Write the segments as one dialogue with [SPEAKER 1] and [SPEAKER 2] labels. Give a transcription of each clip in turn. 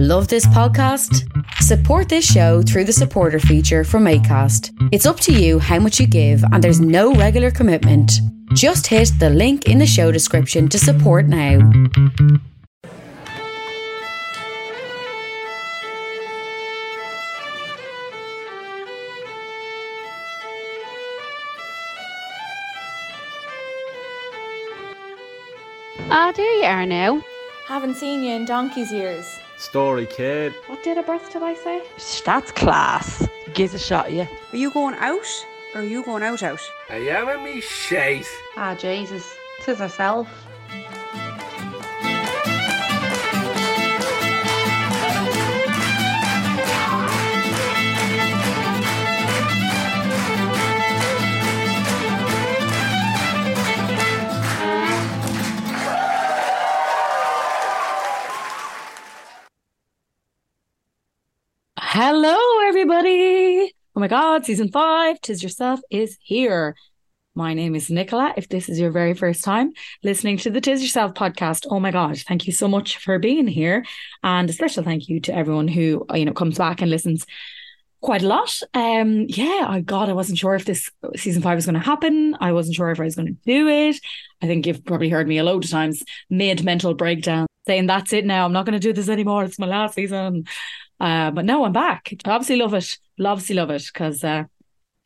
[SPEAKER 1] Love this podcast? Support this show through the supporter feature from ACAST. It's up to you how much you give, and there's no regular commitment. Just hit the link in the show description to support now.
[SPEAKER 2] Ah, there you are now.
[SPEAKER 3] Haven't seen you in donkey's years.
[SPEAKER 4] Story kid.
[SPEAKER 3] What date of birth did I say?
[SPEAKER 2] That's class. Gives a shot, yeah.
[SPEAKER 5] Are you going out or are you going out out?
[SPEAKER 4] I am a me shite.
[SPEAKER 2] Ah, Jesus. Tis herself.
[SPEAKER 6] Hello, everybody. Oh my God, season five, Tis Yourself is here. My name is Nicola. If this is your very first time listening to the Tis Yourself podcast, oh my God, thank you so much for being here. And a special thank you to everyone who, you know, comes back and listens quite a lot. Um, yeah, I God, I wasn't sure if this season five was going to happen. I wasn't sure if I was going to do it. I think you've probably heard me a load of times mid mental breakdown saying that's it now. I'm not going to do this anymore. It's my last season. Uh, but now I'm back. I obviously love it. Obviously love it because uh,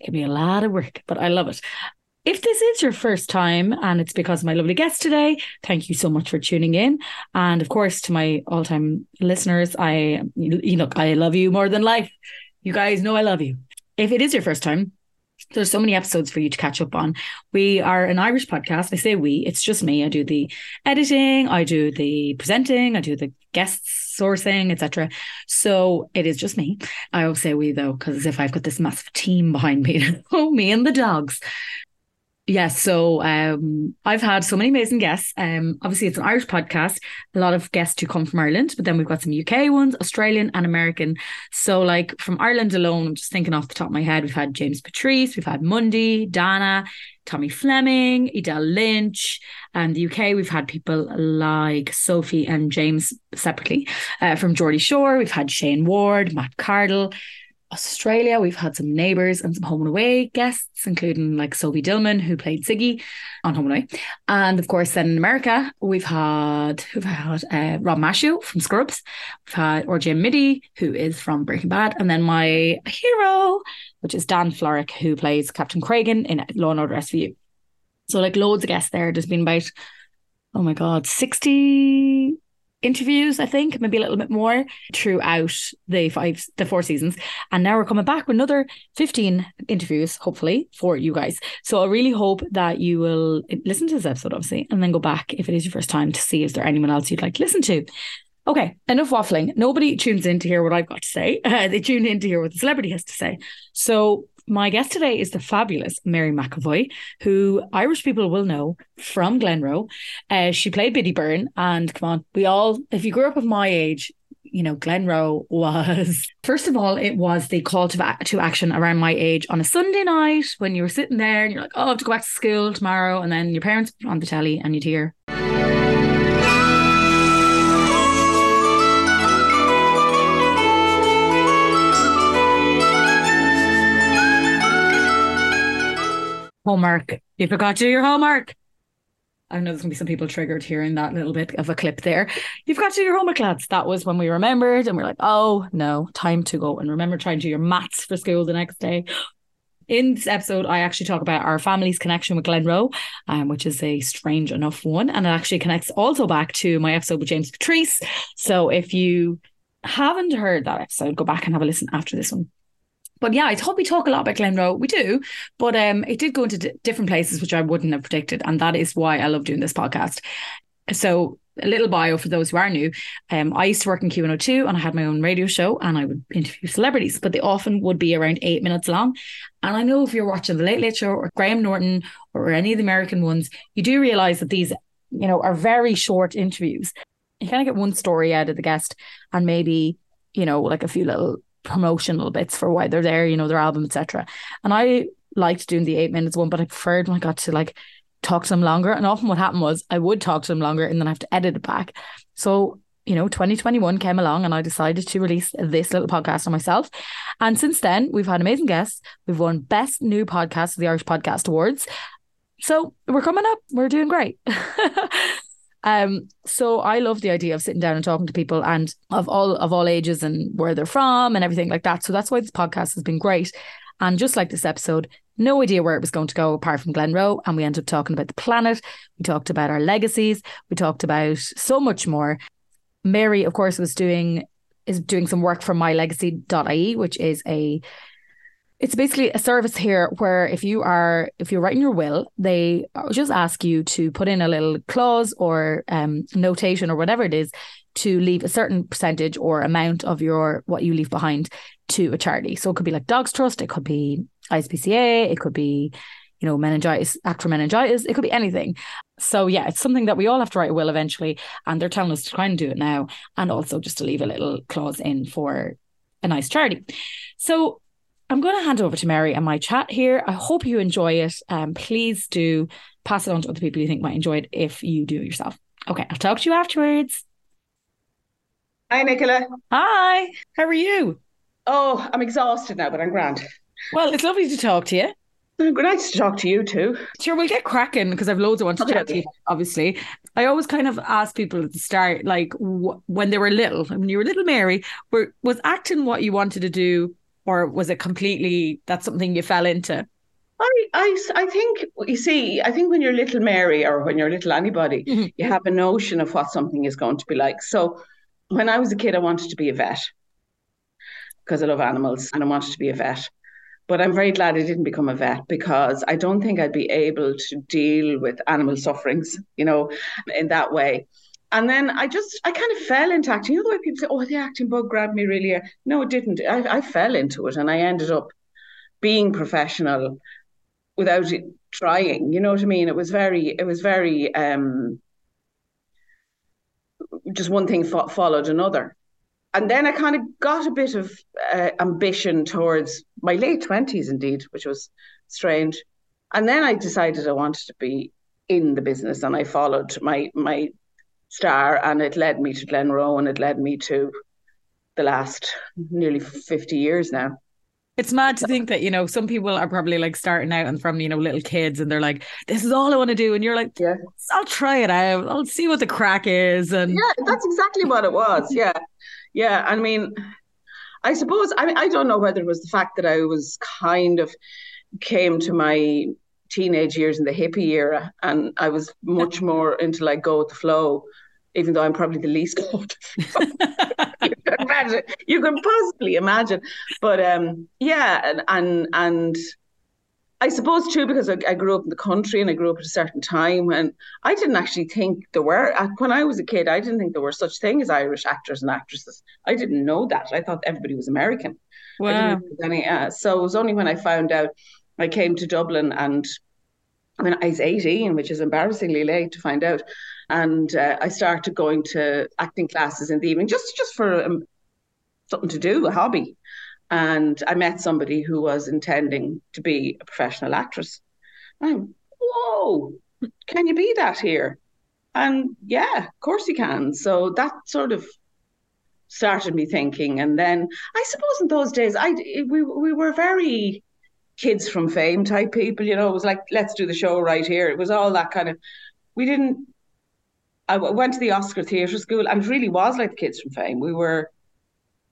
[SPEAKER 6] it can be a lot of work, but I love it. If this is your first time and it's because my lovely guest today, thank you so much for tuning in. And of course, to my all time listeners, I, you know, I love you more than life. You guys know I love you. If it is your first time, there's so many episodes for you to catch up on. We are an Irish podcast. I say we, it's just me. I do the editing, I do the presenting, I do the guests sourcing, etc. So it is just me. I always say we though, because if I've got this massive team behind me, oh, me and the dogs. Yes, so um, I've had so many amazing guests. Um, obviously, it's an Irish podcast. A lot of guests who come from Ireland, but then we've got some UK ones, Australian and American. So, like from Ireland alone, I'm just thinking off the top of my head, we've had James Patrice, we've had Mundy, Dana, Tommy Fleming, Edele Lynch. And the UK, we've had people like Sophie and James separately. Uh, from Geordie Shore, we've had Shayne Ward, Matt Cardle. Australia, we've had some neighbours and some home and away guests, including like Sophie Dillman, who played Ziggy on Home and Away. And of course, then in America, we've had we've had uh, Rob Maschio from Scrubs, we've had RJ Mitte, who is from Breaking Bad, and then my hero, which is Dann Florek, who plays Captain Cragen in Law and Order SVU. So like loads of guests there. There's been about oh my god, 60 interviews, I think, maybe a little bit more throughout the five, the four seasons. And now we're coming back with another 15 interviews, hopefully, for you guys. So I really hope that you will listen to this episode, obviously, and then go back if it is your first time to see is there anyone else you'd like to listen to. Okay, enough waffling. Nobody tunes in to hear what I've got to say. Uh, they tune in to hear what the celebrity has to say. So my guest today is the fabulous Mary McEvoy, who Irish people will know from Glenroe. Uh, she played Biddy Byrne, and come on, we all, if you grew up of my age, you know, Glenroe was first of all, it was the call to, to action around my age on a Sunday night when you were sitting there and you're like, oh, I have to go back to school tomorrow, and then your parents on the telly and you'd hear. Homework. You forgot to do your homework. I know there's gonna be some people triggered hearing that little bit of a clip there. You've got to do your homework, lads. That was when we remembered and we're like, oh no, time to go and remember trying to do your maths for school the next day. In this episode, I actually talk about our family's connection with Glenroe, um, which is a strange enough one. And it actually connects also back to my episode with James Patrice. So if you haven't heard that episode, go back and have a listen after this one. But yeah, I thought we talk a lot about Glenroe. We do, but um, it did go into d- different places, which I wouldn't have predicted, and that is why I love doing this podcast. So a little bio for those who are new. Um, I used to work in Q102 and I had my own radio show and I would interview celebrities, but they often would be around eight minutes long. And I know if you're watching The Late Late Show or Graham Norton or any of the American ones, you do realize that these, you know, are very short interviews. You kind of get one story out of the guest and maybe, you know, like a few little promotional bits for why they're there, you know, their album, etc. And I liked doing the eight minutes one, but I preferred when I got to like talk to them longer. And often what happened was I would talk to them longer and then I have to edit it back. So you know, 2021 came along and I decided to release this little podcast on myself. And since then, we've had amazing guests. We've won Best New Podcast of the Irish Podcast Awards. So we're coming up. We're doing great. um, so I love the idea of sitting down and talking to people and of all of all ages and where they're from and everything like that. So that's why this podcast has been great. And just like this episode, no idea where it was going to go apart from Glenroe. And we ended up talking about the planet. We talked about our legacies. We talked about so much more. Mary, of course, was doing is doing some work for mylegacy.ie, which is a it's basically a service here where if you are if you're writing your will, they just ask you to put in a little clause or um, notation or whatever it is to leave a certain percentage or amount of your what you leave behind to a charity. So it could be like Dogs Trust, it could be ISPCA, it could be you know meningitis, act for meningitis, it could be anything. So yeah, it's something that we all have to write a will eventually, and they're telling us to try and do it now, and also just to leave a little clause in for a nice charity. So I'm going to hand over to Mary and my chat here. I hope you enjoy it. Um, please do pass it on to other people you think might enjoy it if you do yourself. Okay, I'll talk to you afterwards.
[SPEAKER 5] Hi, Nicola.
[SPEAKER 6] Hi, how are you?
[SPEAKER 5] Oh, I'm exhausted now, but I'm grand.
[SPEAKER 6] Well, it's lovely to talk to you.
[SPEAKER 5] Nice to talk to you too.
[SPEAKER 6] Sure, we'll get cracking because I've loads I want to
[SPEAKER 5] Okay.
[SPEAKER 6] chat to you. Obviously, I always kind of ask people at the start, like wh- when they were little, when you were little Mary, were was acting what you wanted to do, or was it completely that's something you fell into?
[SPEAKER 5] I, I, I think, you see, I think when you're little Mary or when you're little anybody,
[SPEAKER 6] Mhm.
[SPEAKER 5] you have a notion of what something is going to be like. So when I was a kid, I wanted to be a vet because I love animals and I wanted to be a vet. But I'm very glad I didn't become a vet because I don't think I'd be able to deal with animal sufferings, you know, in that way. And then I just, I kind of fell into acting. You know the way people say, oh, the acting bug grabbed me really? No, it didn't. I, I fell into it and I ended up being professional without it trying. You know what I mean? It was very, it was very, um, just one thing fo- followed another. And then I kind of got a bit of uh, ambition towards my late 20s, indeed, which was strange. And then I decided I wanted to be in the business and I followed my, my star and it led me to Glenroe and it led me to the last nearly 50 years now.
[SPEAKER 6] It's mad to think that you know some people are probably like starting out and from you know little kids, and they're like, "This is all I want to do," and you're like,
[SPEAKER 5] Yeah.
[SPEAKER 6] "I'll try it out. I'll see what the crack is." And
[SPEAKER 5] Yeah, that's exactly what it was. Yeah. Yeah. I mean, I suppose, I mean, I don't know whether it was the fact that I was kind of came to my teenage years in the hippie era and I was much more into like go with the flow, even though I'm probably the least go with the flow. you can imagine, you can possibly imagine. But um, yeah, and, and, and I suppose too, because I, I grew up in the country and I grew up at a certain time when I didn't actually think there were, when I was a kid, I didn't think there were such thing as Irish actors and actresses. I didn't know that. I thought everybody was American.
[SPEAKER 6] Wow,
[SPEAKER 5] any, uh, so it was only when I found out I came to Dublin and I mean, I was 18, which is embarrassingly late to find out. And uh, I started going to acting classes in the evening just, just for um, something to do, a hobby. And I met somebody who was intending to be a professional actress. I'm, whoa, can you be that here? And yeah, of course you can. So that sort of started me thinking. And then I suppose in those days, I we we were very kids from fame type people. You know, it was like let's do the show right here. It was all that kind of. We didn't. I w- went to the Oscar Theatre School, and it really was like the kids from fame. We were,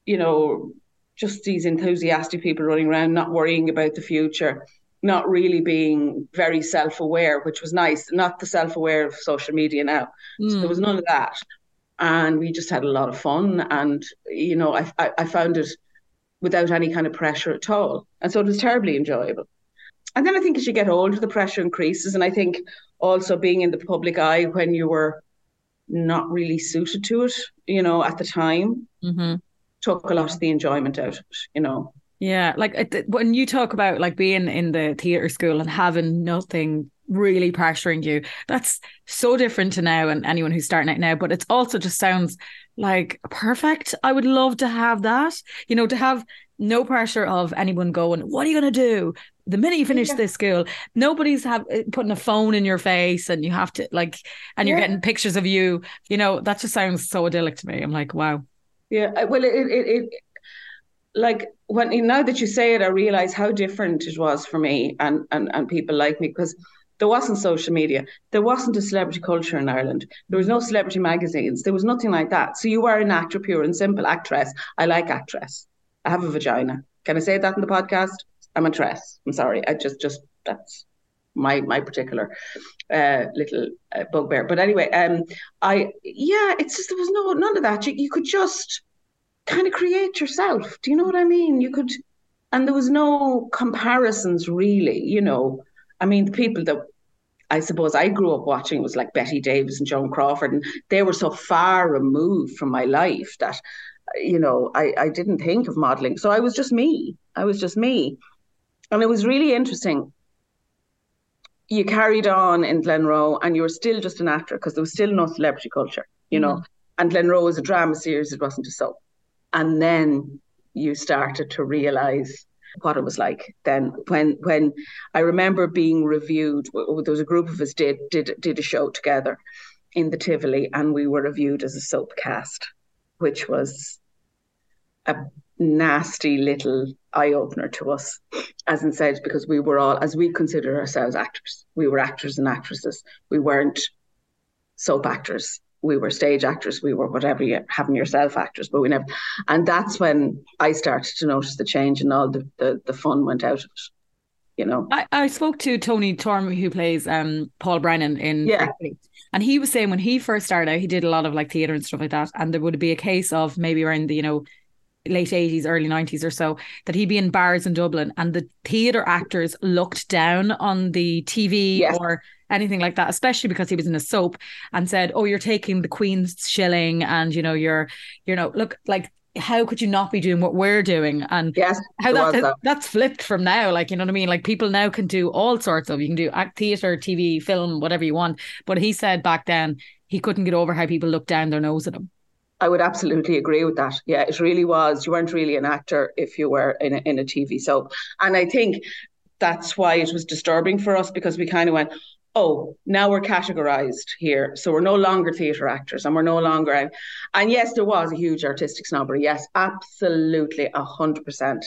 [SPEAKER 5] you know, just these enthusiastic people running around, not worrying about the future, not really being very self-aware, which was nice. Not the self-aware of social media now. So
[SPEAKER 6] Mm.
[SPEAKER 5] there was none of that. And we just had a lot of fun. And, you know, I, I, I found it without any kind of pressure at all. And so it was terribly enjoyable. And then I think as you get older, the pressure increases. And I think also being in the public eye when you were not really suited to it, you know, at the time,
[SPEAKER 6] hmm
[SPEAKER 5] took a lot of the enjoyment out of it, you know.
[SPEAKER 6] yeah. Like when you talk about like being in the theater school and having nothing really pressuring you, that's so different to now and anyone who's starting out now. But it's also just sounds like perfect. I would love to have that. You know, to have no pressure of anyone going, "What are you going to do?" The minute you finish
[SPEAKER 5] Yeah.
[SPEAKER 6] this school, nobody's have uh, putting a phone in your face and you have to like, and you're
[SPEAKER 5] Yeah.
[SPEAKER 6] getting pictures of you. You know, that just sounds so idyllic to me. I'm like, wow.
[SPEAKER 5] Yeah, well, it, it, it, like when now that you say it, I realize how different it was for me and and and people like me because there wasn't social media, there wasn't a celebrity culture in Ireland, there was no celebrity magazines, there was nothing like that. So you were an actor, pure and simple actress. I like actress. I have a vagina. Can I say that in the podcast? I'm a dress. I'm sorry. I just just that's my my particular uh, little uh, bugbear. But anyway, um, I yeah, it's just there was no none of that. You you could just kind of create yourself. Do you know what I mean? You could, and there was no comparisons really. You know, I mean, the people that I suppose I grew up watching was like Bette Davis and Joan Crawford, and they were so far removed from my life that, you know, I, I didn't think of modeling. So I was just me. I was just me. And it was really interesting. You carried on in Glenroe and you were still just an actor because there was still no celebrity culture, you know. Mm-hmm. And Glenroe was a drama series, it wasn't a soap. And then you started to realize what it was like then when when I remember being reviewed there was a group of us did did did a show together in the Tivoli and we were reviewed as a soap cast which was a nasty little eye opener to us as in said because we were all as we consider ourselves actors we were actors and actresses we weren't soap actors we were stage actors, we were whatever you having yourself actors, but we never. And that's when I started to notice the change and all the, the, the fun went out of it. You know,
[SPEAKER 6] I, I spoke to Tony Tormey, who plays um Paul Brennan in
[SPEAKER 5] Yeah.
[SPEAKER 6] And he was saying when he first started out, he did a lot of like theatre and stuff like that, and there would be a case of maybe around the you know late eighties, early nineties or so that he'd be in bars in Dublin, and the theatre actors looked down on the TV
[SPEAKER 5] Yes.
[SPEAKER 6] or anything like that, especially because he was in a soap, and said, "Oh, you're taking the Queen's shilling, and you know you're, you know, look like." How could you not be doing what we're doing? And
[SPEAKER 5] yes,
[SPEAKER 6] how that,
[SPEAKER 5] that.
[SPEAKER 6] that's flipped from now like you know what i mean like people now can do all sorts of you can do act theater tv film whatever you want but he said back then he couldn't get over how people looked down their nose at him
[SPEAKER 5] I would absolutely agree with that. Yeah, it really was. You weren't really an actor if you were in a, in a TV soap. And I think that's why it was disturbing for us because we kind of went, oh, now we're categorized here. So we're no longer theatre actors and we're no longer. And yes, there was a huge artistic snobbery. Yes, absolutely, a 100%.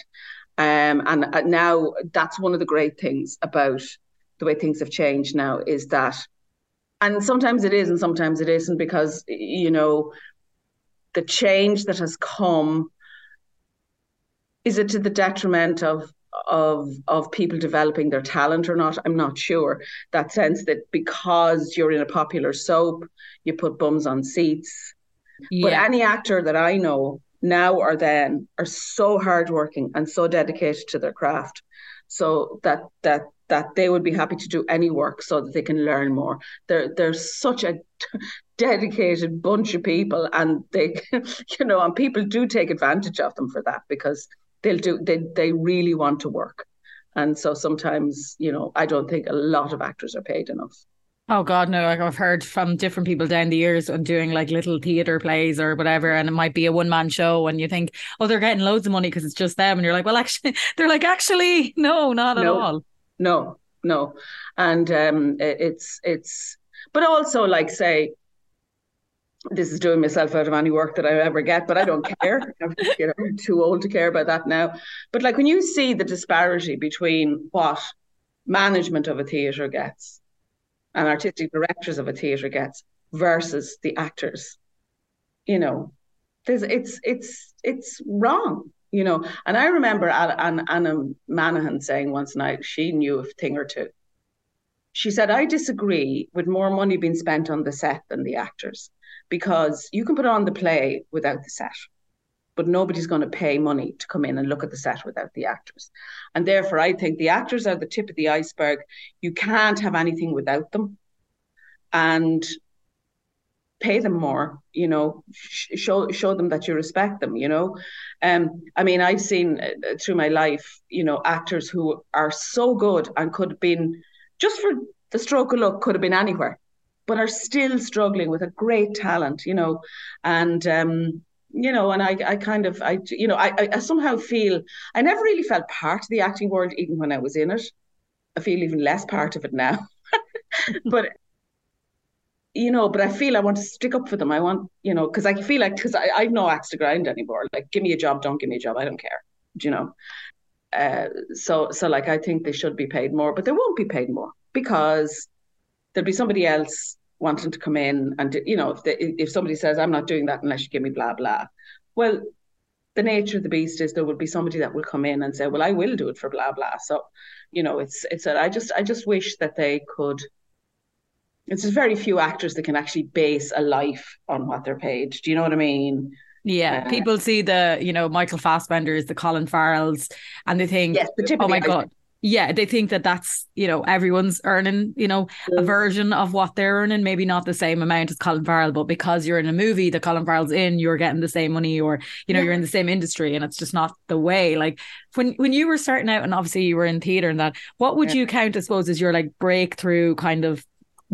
[SPEAKER 5] Um, and uh, now that's one of the great things about the way things have changed now is that, and sometimes it is and sometimes it isn't because, you know, the change that has come is it to the detriment of of of people developing their talent or not? I'm not sure. That sense that because you're in a popular soap you put bums on seats. But any actor that i know now or then are so hardworking and so dedicated to their craft. So that that that they would be happy to do any work so that they can learn more. They're they're such a dedicated bunch of people and they you know and people do take advantage of them for that because they'll do they they really want to work. And so sometimes you know i don't think a lot of actors are paid enough.
[SPEAKER 6] Oh god no. Like i've heard from different people down the years on doing like little theater plays or whatever and it might be a one-man show and you think oh they're getting loads of money because it's just them and you're like well actually they're like actually no not at all
[SPEAKER 5] no no and um it's it's but also like say this is doing myself out of any work that I ever get, but I don't care. I'm you know, too old to care about that now. But like when you see the disparity between what management of a theatre gets and artistic directors of a theatre gets versus the actors, you know, there's it's it's it's wrong, you know. And I remember Anna, Anna, Manahan saying once night she knew a thing or two. She said, I disagree with more money being spent on the set than the actors because you can put on the play without the set, but nobody's going to pay money to come in and look at the set without the actors. And therefore, I think the actors are the tip of the iceberg. You can't have anything without them. And pay them more you know sh- show show them that you respect them you know um i mean i've seen uh, through my life you know actors who are so good and could have been just for the stroke of luck could have been anywhere but are still struggling with a great talent you know and um you know, and I, I kind of, I, you know, I, I somehow feel I never really felt part of the acting world, even when I was in it. I feel even less part of it now. but you know, but I feel I want to stick up for them. I want, you know, because I feel like because I I've no axe to grind anymore. Like, give me a job, don't give me a job. I don't care. You know. Uh, so so like I think they should be paid more, but they won't be paid more because there'll be somebody else wanting to come in and you know if they, if somebody says I'm not doing that unless you give me blah blah, well, the nature of the beast is there will be somebody that will come in and say, well, I will do it for blah blah. So, you know, it's it's a, I just I just wish that they could. It's just very few actors that can actually base a life on what they're paid. Do you know what I mean?
[SPEAKER 6] Yeah,
[SPEAKER 5] Uh,
[SPEAKER 6] people see the, you know, Michael Fassbender's, the Colin Farrells, and they think,
[SPEAKER 5] Yes, the
[SPEAKER 6] oh my God. Yeah, they think that that's, you know, everyone's earning, you know, a
[SPEAKER 5] Mm.
[SPEAKER 6] version of what they're earning, maybe not the same amount as Colin Farrell, but because you're in a movie that Colin Farrell's in, you're getting the same money or, you know,
[SPEAKER 5] Yeah.
[SPEAKER 6] you're in the same industry and it's just not the way. Like when when you were starting out and obviously you were in theater and that, what would
[SPEAKER 5] Yeah.
[SPEAKER 6] you count, I suppose, as your like breakthrough kind of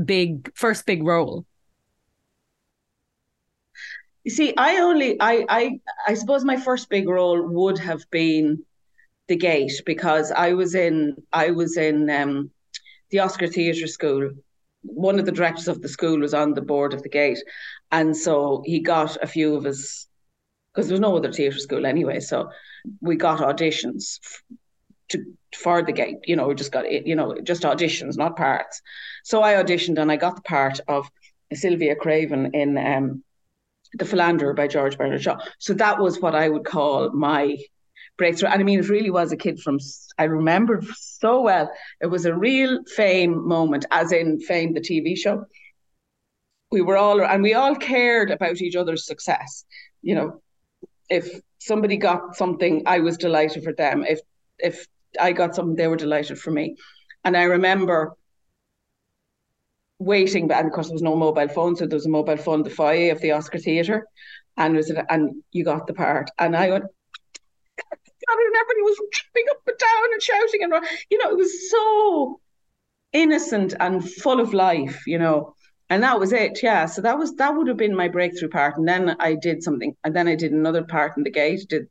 [SPEAKER 6] big first big role?
[SPEAKER 5] You see, I only I I I suppose my first big role would have been the gate because I was in I was in um, the Oscar Theatre School. One of the directors of the school was on the board of the gate, and so he got a few of us because there was no other theatre school anyway. So we got auditions to for the gate. You know, we just got it. You know, just auditions, not parts. So I auditioned and I got the part of Sylvia Craven in um, the Philanderer by George Bernard Shaw. So that was what I would call my breakthrough. And I mean, it really was a kid from, I remember so well. It was a real fame moment, as in Fame, the TV show. We were all, and we all cared about each other's success. You know, if somebody got something, I was delighted for them. If, if I got something, they were delighted for me. And I remember waiting, but and of course there was no mobile phone, so there was a mobile phone the foyer of the Oscar Theatre, and was and you got the part, and I went. And everybody was jumping up and down and shouting, and you know, it was so innocent and full of life, you know. And that was it, yeah. So that was that would have been my breakthrough part, and then I did something, and then I did another part in the gate, did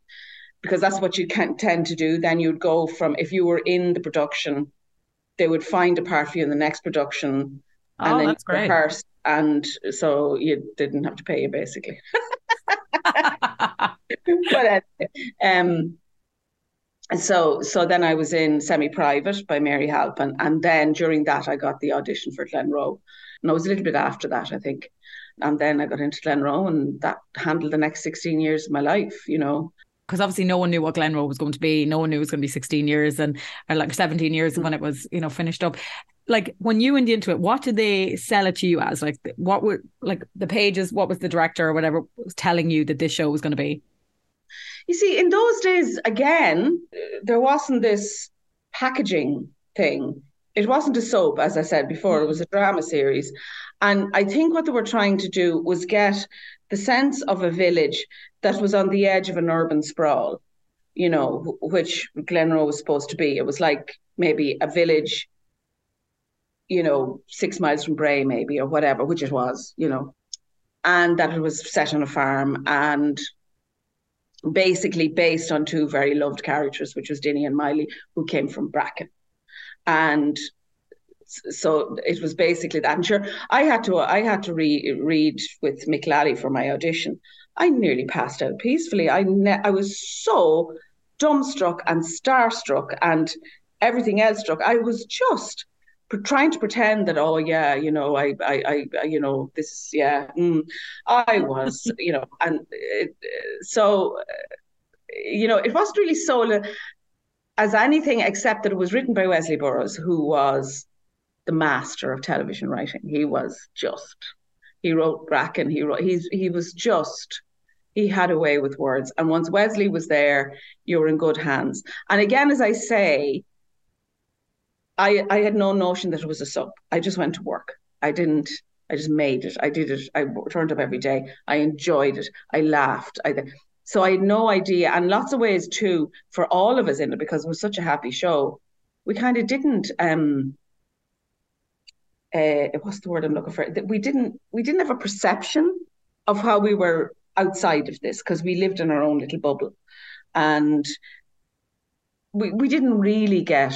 [SPEAKER 5] because that's what you can tend to do. Then you'd go from if you were in the production, they would find a part for you in the next production, and
[SPEAKER 6] Oh,
[SPEAKER 5] then
[SPEAKER 6] that's great.
[SPEAKER 5] rehearsed, and so you didn't have to pay you basically. but um, so so then I was in Semi Private by Mary Halpin, and then during that I got the audition for Glenroe, and I was a little bit after that I think, and then I got into Glenroe, and that handled the next sixteen years of my life, you know.
[SPEAKER 6] because obviously no one knew what Glenroe was going to be. No one knew it was going to be 16 years and or like 17 years
[SPEAKER 5] Mm.
[SPEAKER 6] when it was, you know, finished up. Like when you went into it, what did they sell it to you as? Like what were like the pages, what was the director or whatever was telling you that this show was going to be?
[SPEAKER 5] You see, in those days, again, there wasn't this packaging thing. It wasn't a soap, as I said before, it was a drama series. And I think what they were trying to do was get the sense of a village that was on the edge of an urban sprawl, you know, which Glenroe was supposed to be. It was like maybe a village, you know, six miles from Bray, maybe, or whatever, which it was, you know, and that it was set on a farm and basically based on two very loved characters, which was Dinny and Miley, who came from Bracken. And so it was basically that. And sure, I had to I had to re- read with Mick Lally for my audition. I nearly passed out peacefully. I ne- I was so dumbstruck and starstruck and everything else struck. I was just trying to pretend that oh yeah you know I I, I you know this yeah mm. I was you know and it, so you know it wasn't really so as anything except that it was written by Wesley Burrowes who was the master of television writing he was just he wrote Bracken he wrote he's he was just he had a way with words and once Wesley was there you were in good hands and again as I say I I had no notion that it was a soap. I just went to work. I didn't. I just made it. I did it. I turned up every day. I enjoyed it. I laughed. I so I had no idea, and lots of ways too for all of us in it because it was such a happy show. We kind of didn't. um uh, what's the word I'm looking for? That we didn't we didn't have a perception of how we were outside of this because we lived in our own little bubble, and we we didn't really get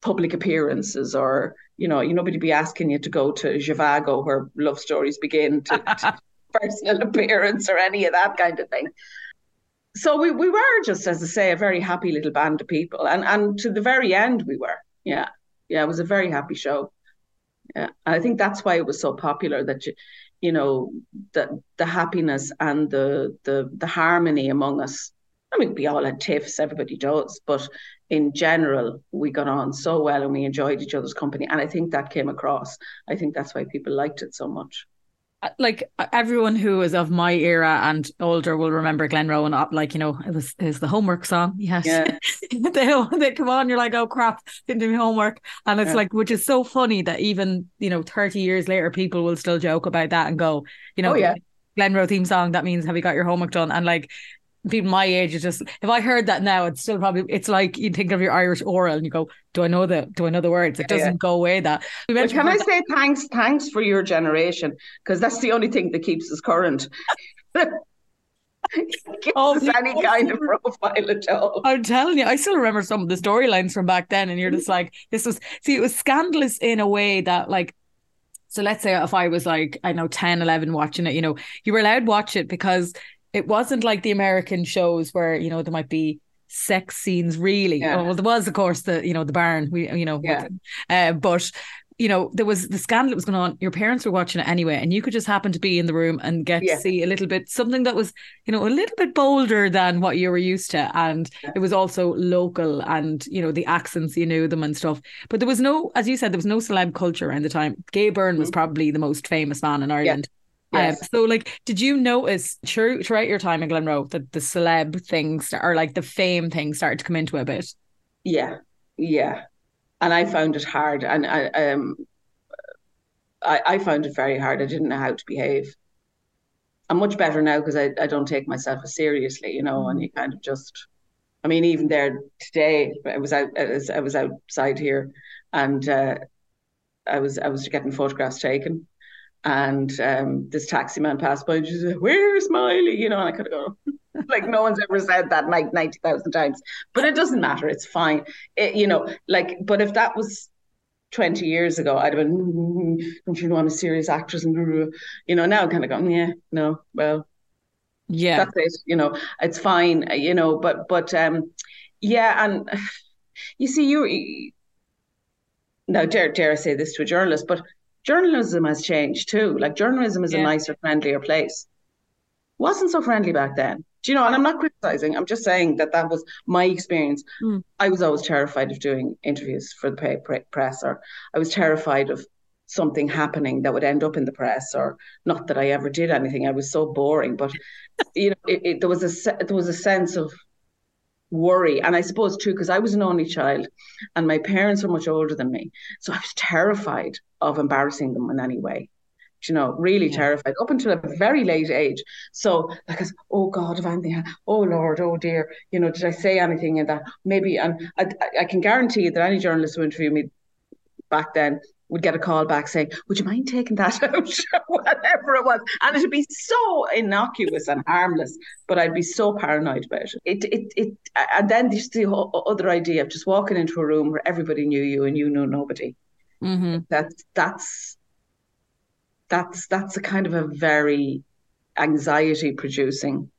[SPEAKER 5] public appearances or you know, you nobody be asking you to go to Zhivago where love stories begin to, to personal appearance or any of that kind of thing. So we, we were just, as I say, a very happy little band of people. And and to the very end we were. Yeah. Yeah, it was a very happy show. Yeah. I think that's why it was so popular that you you know, the the happiness and the the the harmony among us. I mean, we all had tiffs, everybody does, but in general, we got on so well and we enjoyed each other's company. And I think that came across. I think that's why people liked it so much.
[SPEAKER 6] Uh, like uh, everyone who is of my era and older will remember Glenroe and like you know it was was the homework song yes yeah. they, they come on you're like oh crap didn't do my homework and it's yeah. like which is so funny that even you know 30 years later people will still joke about that and go you know oh, yeah. Glenroe theme song that means have you got your homework done and like people my age is just if I heard that now, it's still probably it's like you think of your Irish oral and you go, Do I know the do I know the words? It doesn't yeah. go away that.
[SPEAKER 5] Well, can I that- say thanks, thanks for your generation? Because that's the only thing that keeps us current. oh, us any kind of profile at all.
[SPEAKER 6] I'm telling you, I still remember some of the storylines from back then, and you're just mm-hmm. like, this was see, it was scandalous in a way that like so let's say if I was like, I know 10, 11 watching it, you know, you were allowed to watch it because it wasn't like the American shows where you know there might be sex scenes really. Yeah. well there was of course the you know the barn we you know yeah. uh, but you know there was the scandal that was going on. Your parents were watching it anyway and you could just happen to be in the room and get yeah. to see a little bit something that was you know a little bit bolder than what you were used to. And it was also local and you know the accents you knew them and stuff. But there was no as you said there was no celeb culture around the time. Gay Byrne mm-hmm. was probably the most famous man in Ireland yes. Um, so, like, did you notice through, throughout your time in Glenroe that the celeb things or like the fame thing started to come into a bit?
[SPEAKER 5] Yeah, yeah, and I found it hard, and I um, I, I found it very hard. I didn't know how to behave. I'm much better now because I, I don't take myself as seriously, you know, and you kind of just. I mean, even there today, I was out. I was outside here, and uh, I was I was getting photographs taken and um, this taxi man passed by and she said, Where's Miley? You know, and I could go, like, no one's ever said that like 90,000 times. But it doesn't matter. It's fine. It, you know, like, but if that was 20 years ago, I'd have been, mm, Don't you know I'm a serious actress? And, you know, now I'm kind of going, Yeah, no, well,
[SPEAKER 6] yeah,
[SPEAKER 5] that's it. You know, it's fine, you know, but, but, um, yeah. And you see, you, now dare, dare I say this to a journalist, but journalism has changed too. Like journalism is yeah. a nicer, friendlier place. Wasn't so friendly back then. Do you know? And I'm not criticizing. I'm just saying that that was my experience. Mm. I was always terrified of doing interviews for the press, or I was terrified of something happening that would end up in the press, or not that I ever did anything. I was so boring, but you know, it, it, there was a there was a sense of worry. And I suppose too, because I was an only child and my parents were much older than me. So I was terrified of embarrassing them in any way. You know, really yeah. terrified up until a very late age. So, like, oh God, if anything, oh Lord, oh dear, you know, did I say anything in that? Maybe, and I, I can guarantee that any journalist who interviewed me back then would get a call back saying, Would you mind taking that out? Whatever it was. And it'd be so innocuous and harmless, but I'd be so paranoid about it. It it it and then there's the other idea of just walking into a room where everybody knew you and you knew nobody.
[SPEAKER 6] Mm-hmm.
[SPEAKER 5] That's that's that's that's a kind of a very anxiety producing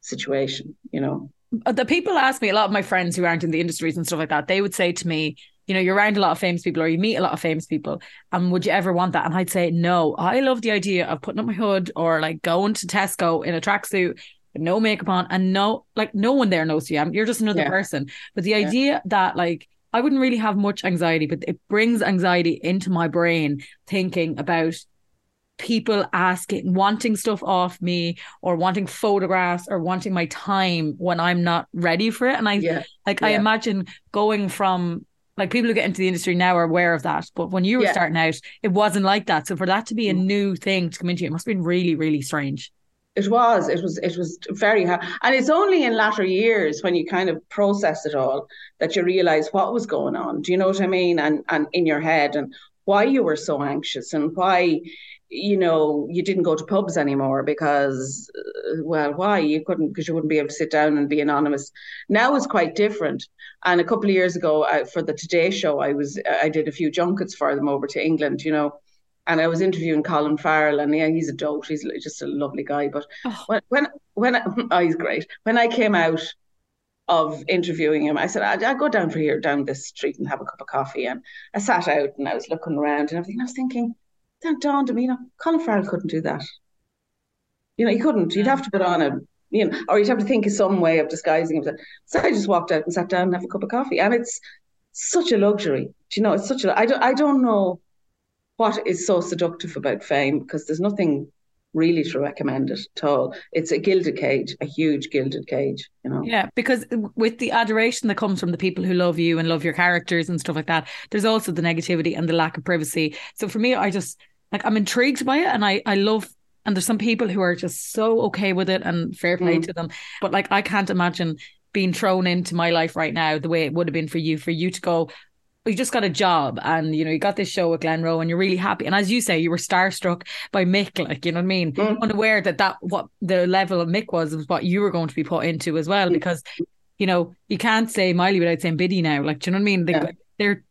[SPEAKER 5] situation, you know.
[SPEAKER 6] The people ask me, a lot of my friends who aren't in the industries and stuff like that, they would say to me, you know, you're around a lot of famous people or you meet a lot of famous people. And would you ever want that? And I'd say, no, I love the idea of putting up my hood or like going to Tesco in a tracksuit no makeup on and no like no one there knows who you am you're just another yeah. person but the yeah. idea that like i wouldn't really have much anxiety but it brings anxiety into my brain thinking about people asking wanting stuff off me or wanting photographs or wanting my time when i'm not ready for it and i yeah. like i imagine going from like people who get into the industry now are aware of that. But when you were yeah. starting out, it wasn't like that. So for that to be a mm. new thing to come into, it must have been really, really strange.
[SPEAKER 5] It was. It was. It was very hard, and it's only in latter years when you kind of process it all that you realize what was going on. Do you know what I mean? And and in your head, and why you were so anxious, and why you know, you didn't go to pubs anymore because, uh, well, why? You couldn't, because you wouldn't be able to sit down and be anonymous. Now it's quite different. And a couple of years ago, I, for the Today Show, I was, I did a few junkets for them over to England, you know, and I was interviewing Colin Farrell, and yeah, he's a dope. He's just a lovely guy. But oh. when, when, when, I, oh, he's great. When I came out of interviewing him, I said, I'd, I'd go down for here, down this street, and have a cup of coffee. And I sat out and I was looking around and everything. I was thinking, then dawned on me, you know, Colin Farrell couldn't do that. You know, he couldn't. You'd have to put on a, you know, or you'd have to think of some way of disguising himself. So I just walked out and sat down and have a cup of coffee. And it's such a luxury. Do you know, it's such a, I don't, I don't know what is so seductive about fame because there's nothing really to recommend it at all. It's a gilded cage, a huge gilded cage, you know.
[SPEAKER 6] Yeah, because with the adoration that comes from the people who love you and love your characters and stuff like that, there's also the negativity and the lack of privacy. So for me, I just like I'm intrigued by it and I I love and there's some people who are just so okay with it and fair play mm. to them. But like I can't imagine being thrown into my life right now the way it would have been for you, for you to go, you just got a job and you know you got this show with Glenroe and you're really happy and as you say you were starstruck by Mick like you know what I mean mm. unaware that that what the level of Mick was was what you were going to be put into as well mm. because you know you can't say Miley without saying Biddy now like do you know what I mean they, yeah. they're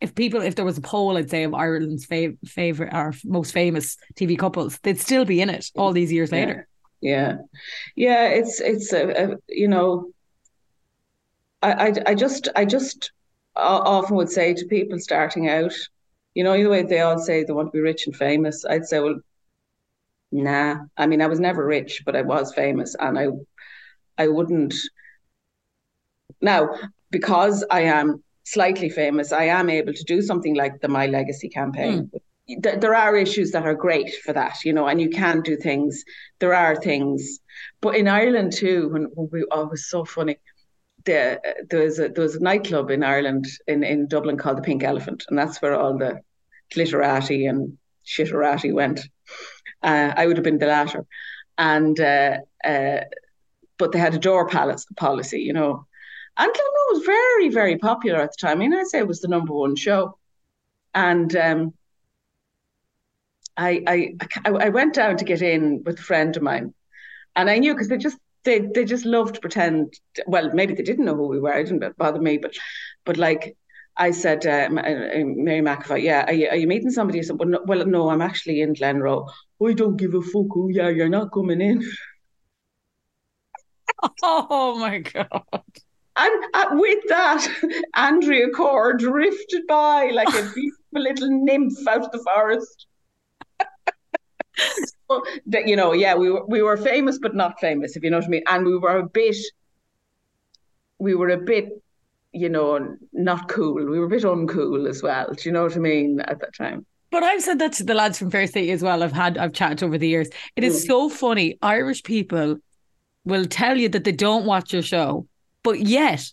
[SPEAKER 6] if people if there was a poll I'd say of Ireland's fav- favorite or most famous TV couples they'd still be in it all these years
[SPEAKER 5] yeah.
[SPEAKER 6] later
[SPEAKER 5] yeah yeah it's it's a, a you know I, I I just I just often would say to people starting out, you know, the way they all say they want to be rich and famous, I'd say, well, nah. I mean, I was never rich, but I was famous, and I, I wouldn't. Now, because I am slightly famous, I am able to do something like the My Legacy campaign. Mm. There are issues that are great for that, you know, and you can do things. There are things, but in Ireland too, when, when we, oh, it was so funny the, there was a there was a nightclub in Ireland in, in Dublin called the Pink Elephant, and that's where all the glitterati and shitterati went. Uh, I would have been the latter, and uh, uh, but they had a door palace policy, you know. And Glenroe was very very popular at the time. I mean, I'd say it was the number one show, and um, I, I I went down to get in with a friend of mine, and I knew because they just they they just loved to pretend. Well, maybe they didn't know who we were. It didn't bother me, but but like I said, uh, uh Mary McEvoy, yeah, are you, are you meeting somebody? Said, well no, well, no, I'm actually in Glenroe. I don't give a fuck who yeah, you're not coming in.
[SPEAKER 6] oh my god.
[SPEAKER 5] And uh, with that, Andrea Corr drifted by like a beautiful little nymph out of the forest that you know, yeah, we were we were famous but not famous, if you know what I mean. And we were a bit, we were a bit, you know, not cool. We were a bit uncool as well. Do you know what I mean at that time?
[SPEAKER 6] But I've said that to the lads from Fair City as well. I've had I've chatted over the years. It is mm. so funny. Irish people will tell you that they don't watch your show, but yet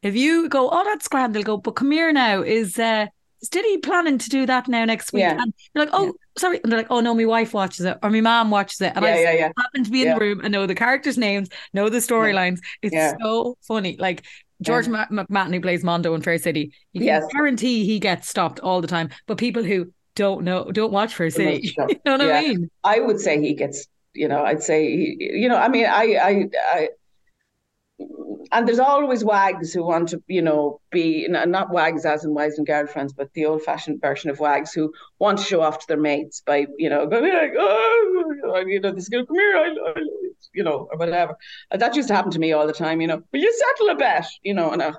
[SPEAKER 6] if you go, oh, that's grand, they'll go, but come here now. Is uh, is Biddy planning to do that now next week?
[SPEAKER 5] Yeah.
[SPEAKER 6] And you're like, oh, yeah. sorry. And they're like, oh no, my wife watches it or my mom watches it. And
[SPEAKER 5] yeah,
[SPEAKER 6] I
[SPEAKER 5] yeah, yeah.
[SPEAKER 6] happen to be in the room and know the characters' names, know the storylines. It's so funny. Like George yeah. McMahon, who plays Mondo in Fair City, you can yes. guarantee he gets stopped all the time. But people who don't know, don't watch Fair City, you know what I mean?
[SPEAKER 5] I would say he gets, you know, I'd say, he, you know, I mean, I, I, I and there's always wags who want to, you know, be not wags as in wives and girlfriends, but the old-fashioned version of wags who want to show off to their mates by, you know, going like, oh, you know, this girl, come here, I, you know, or whatever. That used to happen to me all the time, you know. Will you settle a bet, you know, and I,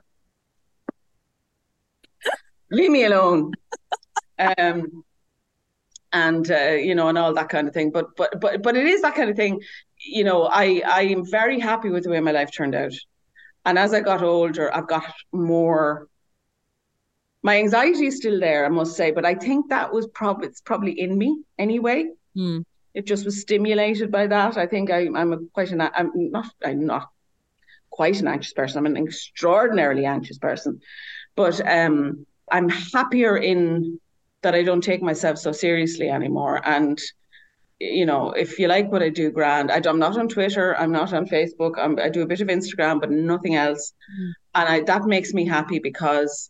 [SPEAKER 5] leave me alone. um, and uh, you know, and all that kind of thing. But but but but it is that kind of thing you know, I I am very happy with the way my life turned out. And as I got older, I've got more. My anxiety is still there, I must say, but I think that was probably it's probably in me anyway.
[SPEAKER 6] Mm.
[SPEAKER 5] It just was stimulated by that. I think I, I'm a quite an I'm not I'm not quite an anxious person. I'm an extraordinarily anxious person, but um, I'm happier in that I don't take myself so seriously anymore, and you know, if you like what I do, grand. I, am not on Twitter. I'm not on Facebook. I'm, i do a bit of Instagram, but nothing else. Mm. And I, that makes me happy because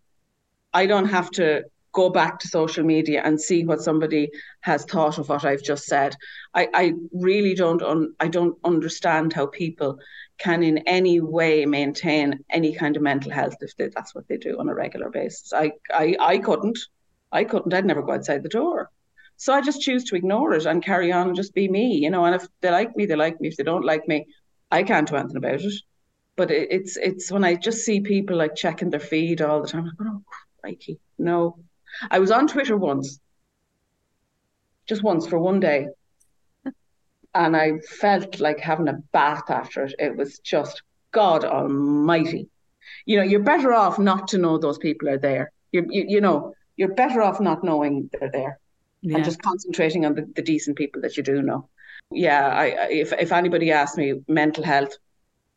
[SPEAKER 5] I don't have to go back to social media and see what somebody has thought of what I've just said. I, I really don't un, I don't understand how people can in any way maintain any kind of mental health if they, that's what they do on a regular basis. I, I I couldn't. I couldn't. I'd never go outside the door. So I just choose to ignore it and carry on and just be me, you know. And if they like me, they like me. If they don't like me, I can't do anything about it. But it, it's it's when I just see people like checking their feed all the time. I'm like, oh, crikey, no. I was on Twitter once, just once for one day, and I felt like having a bath after it. It was just God Almighty. You know, you're better off not to know those people are there. You you, you know, you're better off not knowing they're there yeah. and just concentrating on the, the decent people that you do know. Yeah, I, if if anybody asks me mental health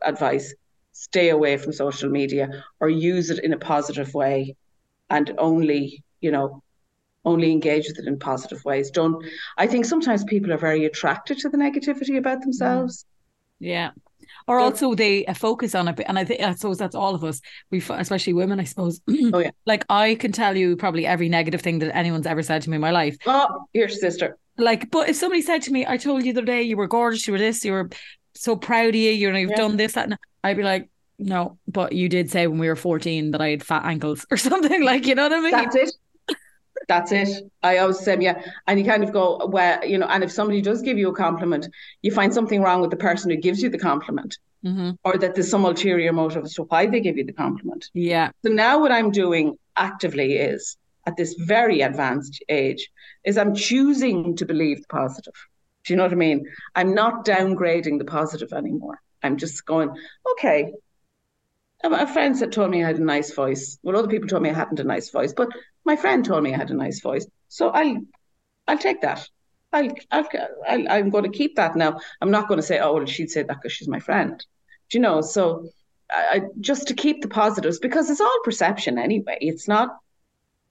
[SPEAKER 5] advice, stay away from social media or use it in a positive way, and only you know only engage with it in positive ways. Don't. I think sometimes people are very attracted to the negativity about mm. themselves.
[SPEAKER 6] Yeah. Or also they uh, focus on it, and I think I suppose that's all of us. We, especially women, I suppose.
[SPEAKER 5] oh yeah.
[SPEAKER 6] Like I can tell you probably every negative thing that anyone's ever said to me in my life.
[SPEAKER 5] Oh, your sister.
[SPEAKER 6] Like, but if somebody said to me, "I told you the other day you were gorgeous, you were this, you were so proud of you, you know, you've yeah. done this, that," and I'd be like, "No, but you did say when we were fourteen that I had fat ankles or something." Like, you know what I mean?
[SPEAKER 5] That's it. That's it. I always say, yeah. And you kind of go, well, you know, and if somebody does give you a compliment, you find something wrong with the person who gives you the compliment.
[SPEAKER 6] Mm-hmm.
[SPEAKER 5] Or that there's some ulterior motive as to why they give you the compliment.
[SPEAKER 6] Yeah.
[SPEAKER 5] So now what I'm doing actively is at this very advanced age is I'm choosing to believe the positive. Do you know what I mean? I'm not downgrading the positive anymore. I'm just going, okay. A friend that told me I had a nice voice. Well, other people told me I hadn't a nice voice, but my friend told me I had a nice voice. So I'll, I'll take that. I'll, I'll, I'll, I'm going to keep that now. I'm not going to say, oh, well, she'd say that because she's my friend. Do you know? So I, just to keep the positives because it's all perception anyway. It's not,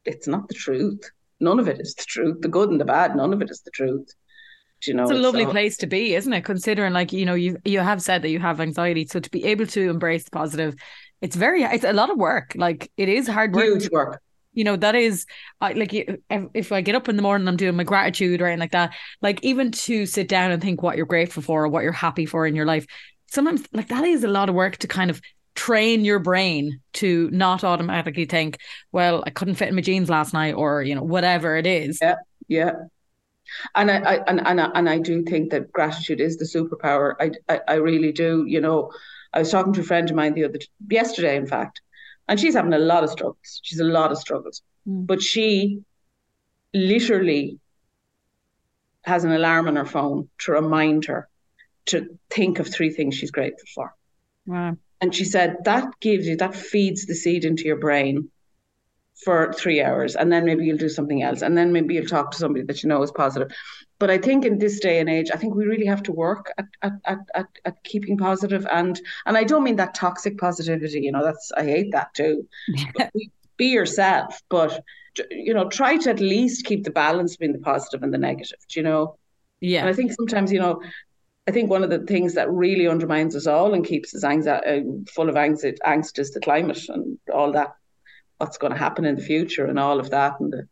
[SPEAKER 5] it's not the truth. None of it is the truth. The good and the bad, none of it is the truth. Do you know,
[SPEAKER 6] it's a lovely so, place to be, isn't it? Considering, like you know, you you have said that you have anxiety, so to be able to embrace the positive, it's very, it's a lot of work. Like it is hard work.
[SPEAKER 5] Huge work
[SPEAKER 6] you know that is I, like if I get up in the morning I'm doing my gratitude or anything like that like even to sit down and think what you're grateful for or what you're happy for in your life sometimes like that is a lot of work to kind of train your brain to not automatically think well I couldn't fit in my jeans last night or you know whatever it is.
[SPEAKER 5] Yeah yeah. And I, I and and I, and I do think that gratitude is the superpower. I, I I really do you know. I was talking to a friend of mine the other yesterday in fact and she's having a lot of struggles. She's a lot of struggles.
[SPEAKER 6] Mm.
[SPEAKER 5] But she literally has an alarm on her phone to remind her to think of three things she's grateful for.
[SPEAKER 6] Wow.
[SPEAKER 5] And she said that gives you, that feeds the seed into your brain for three hours. And then maybe you'll do something else. And then maybe you'll talk to somebody that you know is positive. But I think in this day and age, I think we really have to work at at, at, at, at keeping positive and and I don't mean that toxic positivity, you know, that's I hate that too. be, be yourself, but you know, try to at least keep the balance between the positive and the negative, you know?
[SPEAKER 6] Yeah.
[SPEAKER 5] And I think sometimes, you know, I think one of the things that really undermines us all and keeps us anxiety, uh, full of angst, angst is the climate and all that what's going to happen in the future and all of that and the,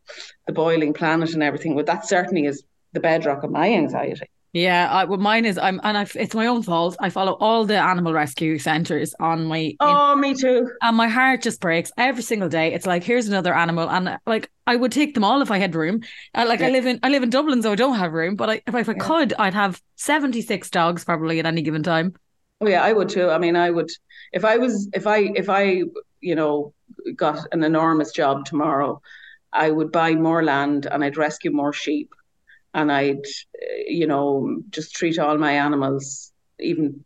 [SPEAKER 5] the boiling planet and everything. But that certainly is the bedrock of my anxiety.
[SPEAKER 6] Yeah, I, well, mine is I'm, and I, it's my own fault. I follow all the animal rescue centres on my.
[SPEAKER 5] Oh, in, me too.
[SPEAKER 6] And my heart just breaks every single day. It's like here's another animal, and like I would take them all if I had room. Uh, like yeah. I live in I live in Dublin, so I don't have room. But I, if, if I yeah. could, I'd have seventy six dogs probably at any given time.
[SPEAKER 5] Oh yeah, I would too. I mean, I would if I was if I if I you know got an enormous job tomorrow, I would buy more land and I'd rescue more sheep and I'd, eh, you know, just treat all my animals even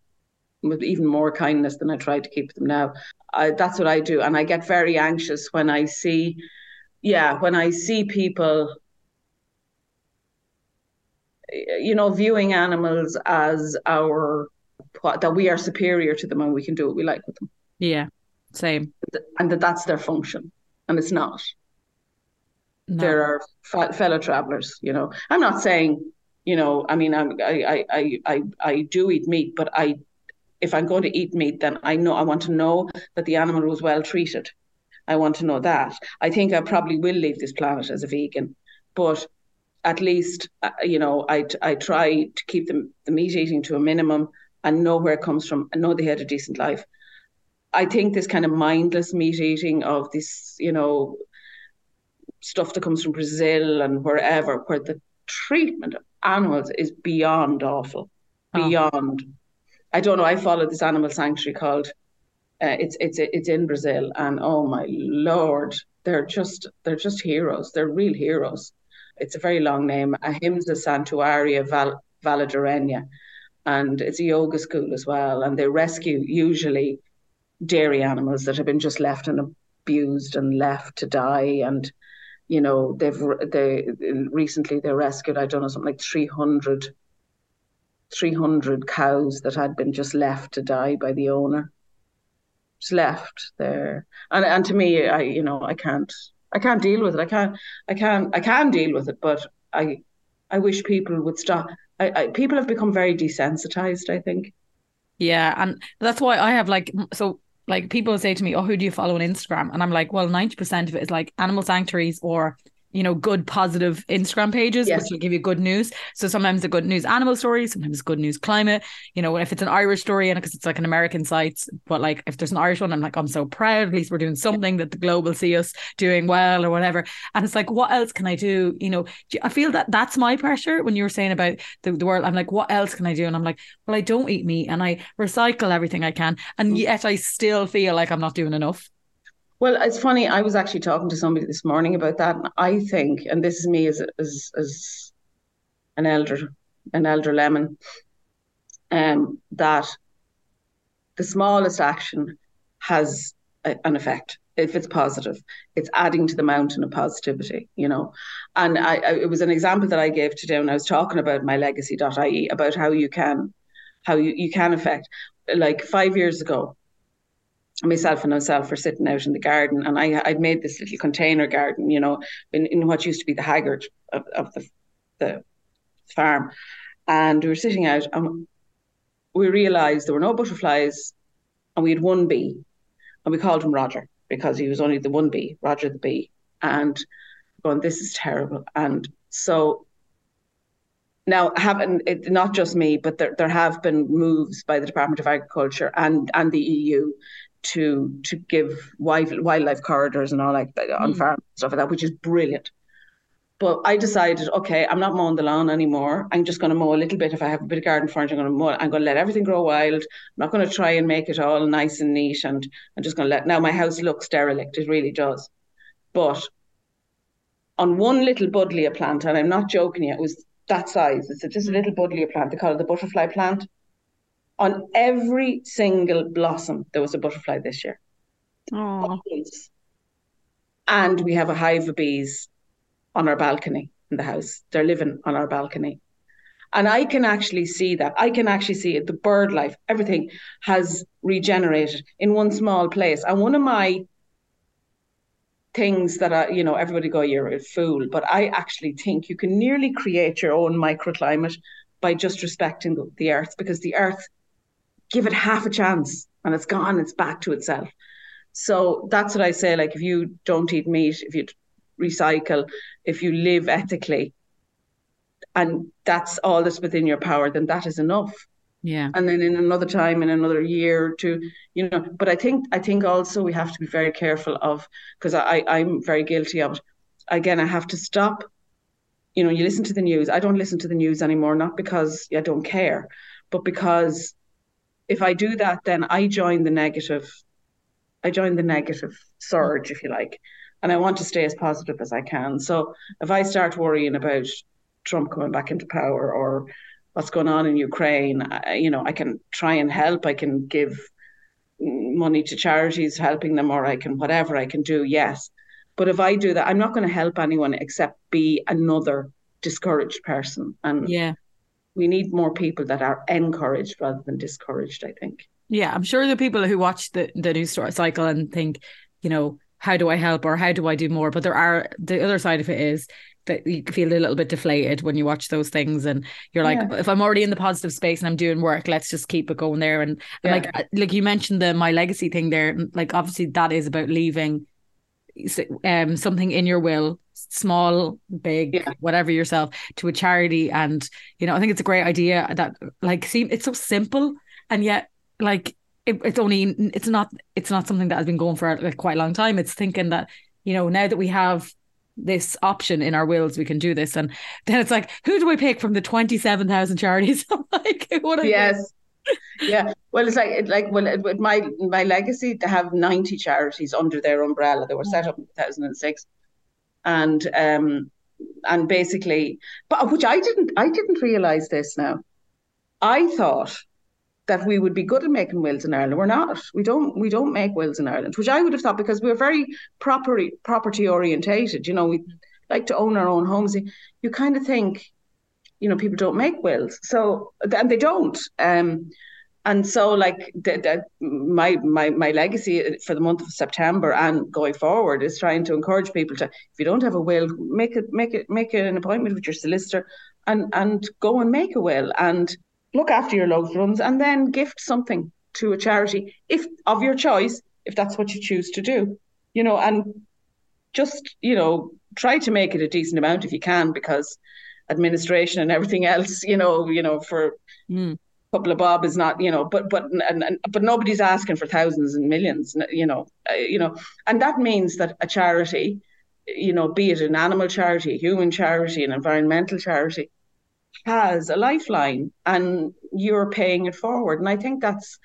[SPEAKER 5] with even more kindness than I try to keep them now. I, that's what I do, and I get very anxious when I see, yeah, when I see people, eh, you know, viewing animals as our that we are superior to them and we can do what we like with them.
[SPEAKER 6] Yeah, same,
[SPEAKER 5] and that that's their function, and it's not. No. There are fellow travelers, you know. I'm not saying, you know, I mean, I'm, I, I, I, I do eat meat, but I, if I'm going to eat meat, then I know I want to know that the animal was well treated. I want to know that. I think I probably will leave this planet as a vegan, but at least uh, you know I I try to keep the, the meat eating to a minimum and know where it comes from and know they had a decent life. I think this kind of mindless meat eating of this, you know, stuff that comes from Brazil and wherever, where the treatment of animals is beyond awful, oh. beyond. I don't know. I follow this animal sanctuary called. Uh, it's it's it's in Brazil, and oh my lord, they're just they're just heroes. They're real heroes. It's a very long name. Ahimsa Santuaria Val, Valadarenha, and it's a yoga school as well. And they rescue usually dairy animals that have been just left and abused and left to die. And you know they've they recently they rescued I don't know something like 300 300 cows that had been just left to die by the owner. Just left there, and and to me, I you know I can't I can't deal with it. I can't I can't I can deal with it, but I I wish people would stop. I, I people have become very desensitized. I think.
[SPEAKER 6] Yeah, and that's why I have like so like people say to me, "Oh, who do you follow on Instagram?" And I'm like, "Well, ninety percent of it is like animal sanctuaries or you know, good positive Instagram pages, yes. which will give you good news. So sometimes the good news animal stories, sometimes good news climate. You know, if it's an Irish story and because it's like an American site, but like if there's an Irish one, I'm like, I'm so proud. At least we're doing something that the globe will see us doing well or whatever. And it's like, what else can I do? You know, I feel that that's my pressure when you were saying about the, the world. I'm like, what else can I do? And I'm like, well, I don't eat meat and I recycle everything I can. And mm. yet I still feel like I'm not doing enough.
[SPEAKER 5] Well, it's funny. I was actually talking to somebody this morning about that, and I think, and this is me as as as an elder, an elder lemon, um, that the smallest action has a, an effect if it's positive. It's adding to the mountain of positivity, you know. And I, I, it was an example that I gave today when I was talking about my legacy.ie about how you can, how you, you can affect. Like five years ago, myself and myself were sitting out in the garden and I I'd made this little container garden, you know, in, in what used to be the haggard of, of the the farm. And we were sitting out and we realized there were no butterflies and we had one bee. And we called him Roger because he was only the one bee, Roger the bee. And going, this is terrible. And so now having it not just me, but there, there have been moves by the Department of Agriculture and, and the EU to to give wild, wildlife corridors and all like that on mm. farms stuff like that, which is brilliant. But I decided, okay, I'm not mowing the lawn anymore. I'm just going to mow a little bit. If I have a bit of garden furniture, I'm going to mow. I'm going to let everything grow wild. I'm not going to try and make it all nice and neat. And I'm just going to let. Now my house looks derelict. It really does. But on one little buddleia plant, and I'm not joking you, it was that size. It's just a little buddleia plant. They call it the butterfly plant on every single blossom, there was a butterfly this year.
[SPEAKER 6] Oh.
[SPEAKER 5] And we have a hive of bees on our balcony in the house. They're living on our balcony. And I can actually see that. I can actually see it. The bird life, everything has regenerated in one small place. And one of my things that are, you know, everybody go, you're a fool. But I actually think you can nearly create your own microclimate by just respecting the earth because the earth give it half a chance and it's gone, it's back to itself. So that's what I say. Like, if you don't eat meat, if you recycle, if you live ethically, and that's all that's within your power, then that is enough.
[SPEAKER 6] Yeah.
[SPEAKER 5] And then in another time, in another year or two, you know. But I think I think also we have to be very careful of because I I'm very guilty of it. Again, I have to stop. You know, you listen to the news. I don't listen to the news anymore, not because I don't care, but because if I do that, then I join the negative. I join the negative surge, if you like, and I want to stay as positive as I can. So if I start worrying about Trump coming back into power or what's going on in Ukraine, I, you know, I can try and help. I can give money to charities, helping them, or I can whatever I can do. Yes, but if I do that, I'm not going to help anyone except be another discouraged person. And
[SPEAKER 6] yeah,
[SPEAKER 5] we need more people that are encouraged rather than discouraged, I think.
[SPEAKER 6] Yeah, I'm sure the people who watch the, the news cycle and think, you know, how do I help or how do I do more? But there are the other side of it is that you feel a little bit deflated when you watch those things and you're like yeah. if I'm already in the positive space and I'm doing work let's just keep it going there and, yeah. and like like you mentioned the my legacy thing there like obviously that is about leaving um something in your will, small, big,
[SPEAKER 5] Yeah.
[SPEAKER 6] whatever yourself, to a charity. And you know, I think it's a great idea that like seem it's so simple and yet like it, it's only it's not it's not something that has been going for like quite a long time. It's thinking that you know now that we have this option in our wills, we can do this, and then it's like, who do I pick from the twenty seven thousand charities? I'm like, what? do I pick?
[SPEAKER 5] Yes. Yeah. Well, it's like it- like well, it- my my legacy to have ninety charities under their umbrella. They were set up in two thousand and um and basically, but which I didn't I didn't realize this now. I thought that we would be good at making wills in Ireland. We're not. We don't. We don't make wills in Ireland, which I would have thought because we're very property property orientated. You know, we like to own our own homes. You kind of think, you know, people don't make wills, so and they don't. Um, and so like the, the, my my my legacy for the month of September and going forward is trying to encourage people to, if you don't have a will, make it make it make it an appointment with your solicitor, and and go and make a will and look after your loved ones and then gift something to a charity if of your choice if that's what you choose to do you know and just you know try to make it a decent amount if you can because administration and everything else you know you know for
[SPEAKER 6] Mm.
[SPEAKER 5] Couple of bob is not you know but but and, and but nobody's asking for thousands and millions you know uh, you know and that means that a charity you know be it an animal charity a human charity an environmental charity has a lifeline and you're paying it forward. And I think that's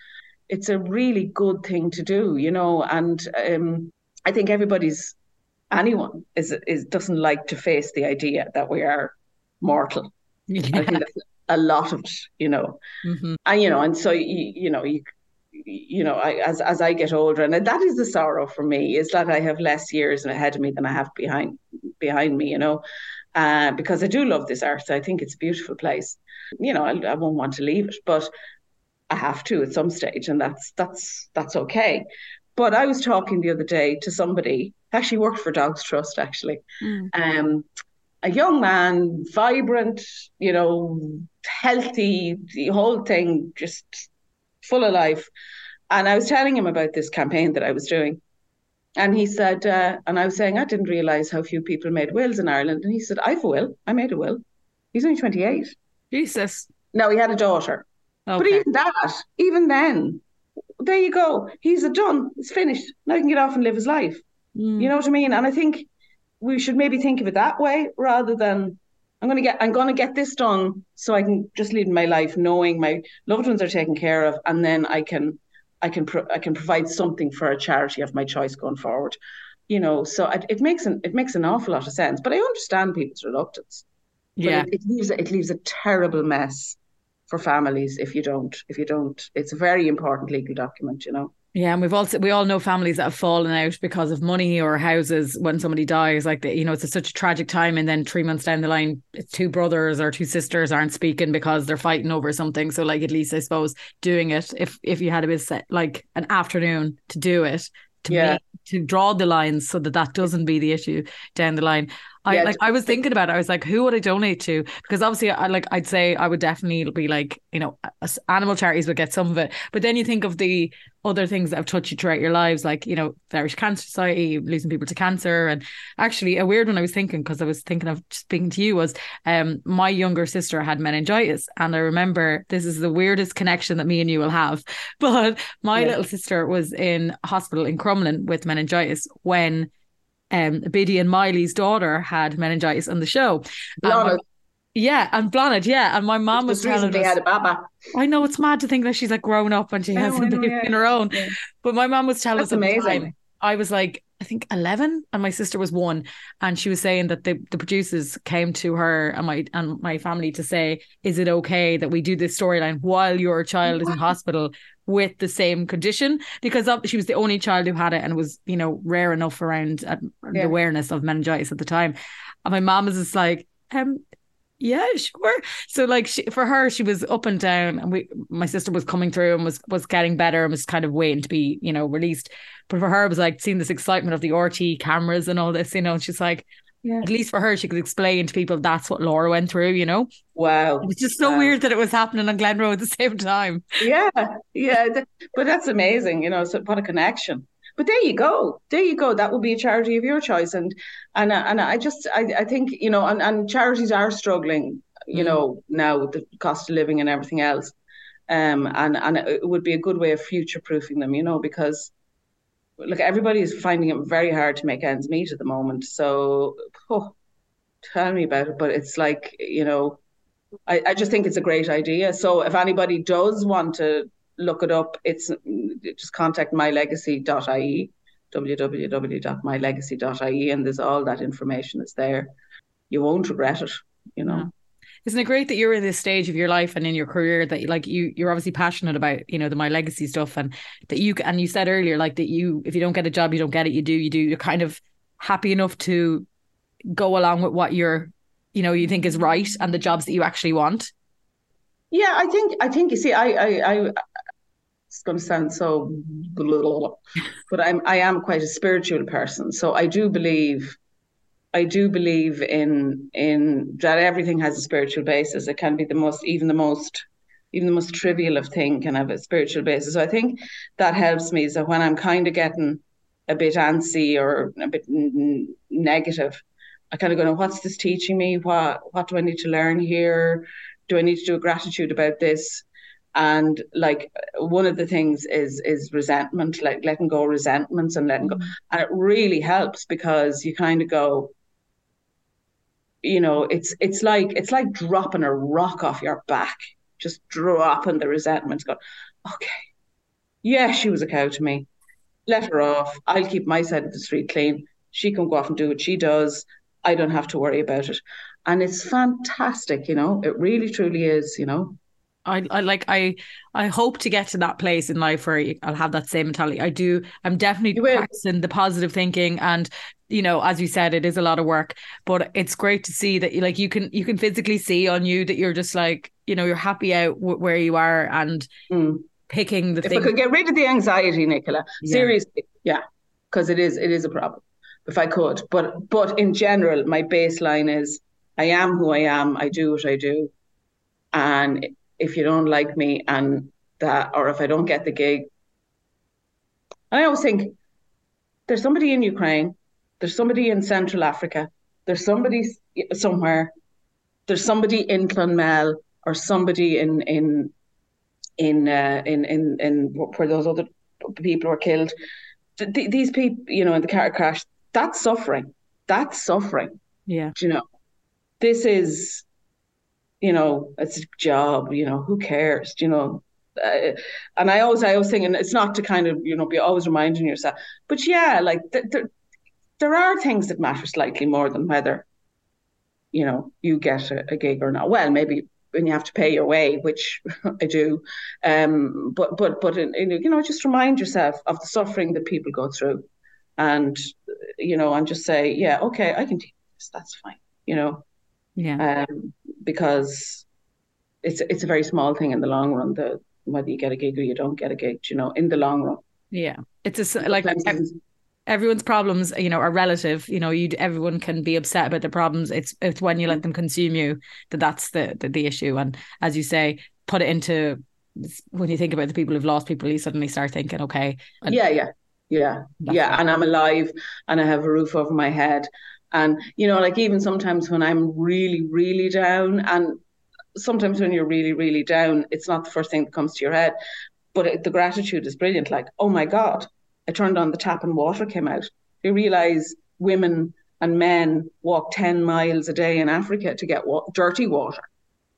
[SPEAKER 5] it's a really good thing to do, you know. And um, I think everybody's anyone is is doesn't like to face the idea that we are mortal. I
[SPEAKER 6] Yeah.
[SPEAKER 5] think that's a lot of it, you know.
[SPEAKER 6] Mhm.
[SPEAKER 5] And you know, and so you, you know, you you know, I, as as I get older, and that is the sorrow for me is that I have less years ahead of me than I have behind behind me, you know, uh, because I do love this earth. I think it's a beautiful place. You know, I, I won't want to leave it, but I have to at some stage, and that's that's that's okay. But I was talking the other day to somebody actually worked for Dogs Trust, actually,
[SPEAKER 6] Mm.
[SPEAKER 5] um, a young man, vibrant, you know, healthy, the whole thing just full of life. And I was telling him about this campaign that I was doing. And he said, uh, and I was saying, I didn't realize how few people made wills in Ireland. And he said, I've a will. I made a will. He's only 28.
[SPEAKER 6] Jesus.
[SPEAKER 5] No, he had a daughter. But even that, even then, there you go. He's a done. It's finished. Now he can get off and live his life.
[SPEAKER 6] Mm.
[SPEAKER 5] You know what I mean? And I think we should maybe think of it that way rather than I'm gonna get I'm gonna get this done so I can just lead my life knowing my loved ones are taken care of, and then I can I can pro- I can provide something for a charity of my choice going forward. You know, so it, it makes an it makes an awful lot of sense. But I understand people's reluctance.
[SPEAKER 6] Yeah.
[SPEAKER 5] it, it leaves it leaves a terrible mess for families if you don't if you don't. It's a very important legal document. You know.
[SPEAKER 6] Yeah, and we've also we all know families that have fallen out because of money or houses when somebody dies. Like the, you know, it's a, such a tragic time, and then three months down the line, two brothers or two sisters aren't speaking because they're fighting over something. So, like at least I suppose doing it if if you had a bit set like an afternoon to do it to
[SPEAKER 5] Yeah.
[SPEAKER 6] make, to draw the lines so that that doesn't be the issue down the line. I
[SPEAKER 5] Yeah,
[SPEAKER 6] like I was thinking about it. I was like, who would I donate to? Because obviously, I like I'd say I would definitely be like, you know, animal charities would get some of it. But then you think of the other things that have touched you throughout your lives, like you know, the Irish Cancer Society, losing people to cancer, and actually a weird one I was thinking because I was thinking of speaking to you was, um, my younger sister had meningitis, and I remember this is the weirdest connection that me and you will have. But my
[SPEAKER 5] Yeah.
[SPEAKER 6] little sister was in hospital in Crumlin with meningitis when um Biddy and Miley's daughter had meningitis on the show. Yeah, and Blánaid, yeah. And my mom was telling
[SPEAKER 5] recently
[SPEAKER 6] us,
[SPEAKER 5] had a baba.
[SPEAKER 6] I know it's mad to think that she's like grown up and she has
[SPEAKER 5] I
[SPEAKER 6] a baby
[SPEAKER 5] yeah.
[SPEAKER 6] in her own.
[SPEAKER 5] Yeah.
[SPEAKER 6] But my mom was telling
[SPEAKER 5] That's
[SPEAKER 6] us
[SPEAKER 5] amazing.
[SPEAKER 6] time, I was like, I think 11 and my sister was one. And she was saying that the, the producers came to her and my and my family to say, is it okay that we do this storyline while your child is in hospital with the same condition? Because of- she was the only child who had it and it was, you know, rare enough around uh, the
[SPEAKER 5] Yeah.
[SPEAKER 6] awareness of meningitis at the time. And my mom was just like, um, yeah, sure. So like she, for her, she was up and down, and we, my sister was coming through and was was getting better and was kind of waiting to be, you know, released. But for her, it was like seeing this excitement of the RTÉ cameras and all this, you know. And she's like,
[SPEAKER 5] Yeah.
[SPEAKER 6] at least for her, she could explain to people that's what Laura went through, you know.
[SPEAKER 5] Wow.
[SPEAKER 6] It was just so
[SPEAKER 5] Wow.
[SPEAKER 6] weird that it was happening on Glenroe at the same time.
[SPEAKER 5] Yeah, yeah, but that's amazing, you know. So what a connection. but there you go. There you go. That would be a charity of your choice. And and and I just I, I think you know and, and charities are struggling. You mm. know now with the cost of living and everything else. Um, and and it would be a good way of future proofing them. You know because look, everybody is finding it very hard to make ends meet at the moment. So, oh, tell me about it. But it's like, you know, I, I just think it's a great idea. So if anybody does want to look it up, it's just contact mylegacy.ie, www.mylegacy.ie, and there's all that information is there. You won't regret it, you know. Mm-hmm.
[SPEAKER 6] Isn't it great that you're in this stage of your life and in your career that like you you're obviously passionate about you know the my legacy stuff and that you and you said earlier like that you if you don't get a job you don't get it. You do you do. You're kind of happy enough to go along with what you're you know you think is right and the jobs that you actually want.
[SPEAKER 5] Yeah i think i think you see i i, I it's going to sound so but i'm i am quite a spiritual person. So i do believe I do believe in in that everything has a spiritual basis. It can be the most even the most even the most trivial of thing can have a spiritual basis. So I think that helps me. So when I'm kind of getting a bit antsy or a bit n- negative, I kind of go, no, what's this teaching me? What what do I need to learn here? Do I need to do a gratitude about this? And like one of the things is is resentment, like letting go resentments and letting go. Mm-hmm. And it really helps because you kind of go, you know, it's it's like it's like dropping a rock off your back, just dropping the resentment. Go, okay, yeah, she was a cow to me. Let her off. I'll keep my side of the street clean. She can go off and do what she does. I don't have to worry about it. And it's fantastic, you know. It really, truly is, you know.
[SPEAKER 6] I, I like I I hope to get to that place in life where I'll have that same mentality. I do. I'm definitely practicing the positive thinking, and you know, as you said, it is a lot of work, but it's great to see that like you can you can physically see on you that you're just like you know you're happy out w- where you are and mm. picking the.
[SPEAKER 5] If
[SPEAKER 6] thing.
[SPEAKER 5] I could get rid of the anxiety, Nicola, yeah. seriously, yeah, because it is it is a problem. If I could, but but in general, my baseline is I am who I am. I do what I do, and if you don't like me and that, or if I don't get the gig. I always think there's somebody in Ukraine, there's somebody in Central Africa, there's somebody somewhere, there's somebody in Clonmel or somebody in in in uh, in in in where those other people were killed. Th- these people, you know, in the car crash, that's suffering. That's suffering.
[SPEAKER 6] Yeah.
[SPEAKER 5] Do you know, this is you know, it's a job, you know, who cares, you know? Uh, and I always, I always think, and it's not to kind of, you know, be always reminding yourself, but yeah, like th- th- there are things that matter slightly more than whether, you know, you get a, a gig or not. Well, maybe when you have to pay your way, which I do, um, but but but in, in, you know, just remind yourself of the suffering that people go through, and you know, and just say, yeah, okay, I can do this. That's fine. You know,
[SPEAKER 6] yeah.
[SPEAKER 5] Um, because it's it's a very small thing in the long run. The whether you get a gig or you don't get a gig, you know, in the long run.
[SPEAKER 6] Yeah, it's a like everyone's problems, you know, are relative. You know, you everyone can be upset about their problems. It's it's when you let them consume you that that's the the, the issue. And as you say, put it into when you think about the people who've lost people, you suddenly start thinking, okay,
[SPEAKER 5] yeah, yeah, yeah, yeah, and I'm alive and I have a roof over my head and, you know, like even sometimes when I'm really, really down, and sometimes when you're really, really down, it's not the first thing that comes to your head, but it, the gratitude is brilliant. Like, oh my God, I turned on the tap and water came out. You realize women and men walk 10 miles a day in Africa to get wa- dirty water,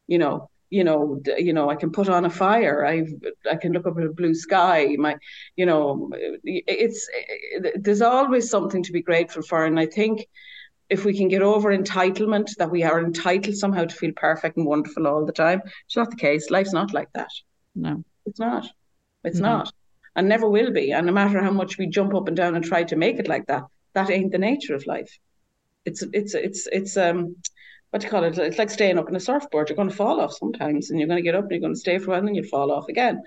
[SPEAKER 5] you know, you know, you know, I can put on a fire. I I can look up at a blue sky. My, you know, it's it, there's always something to be grateful for, and I think if we can get over entitlement that we are entitled somehow to feel perfect and wonderful all the time, it's not the case. Life's not like that.
[SPEAKER 6] No,
[SPEAKER 5] it's not. It's no. not, and never will be. And no matter how much we jump up and down and try to make it like that, that ain't the nature of life. It's it's it's it's um what do you call it? It's like staying up in a surfboard. You're going to fall off sometimes, and you're going to get up and you're going to stay for a while, and then you fall off again.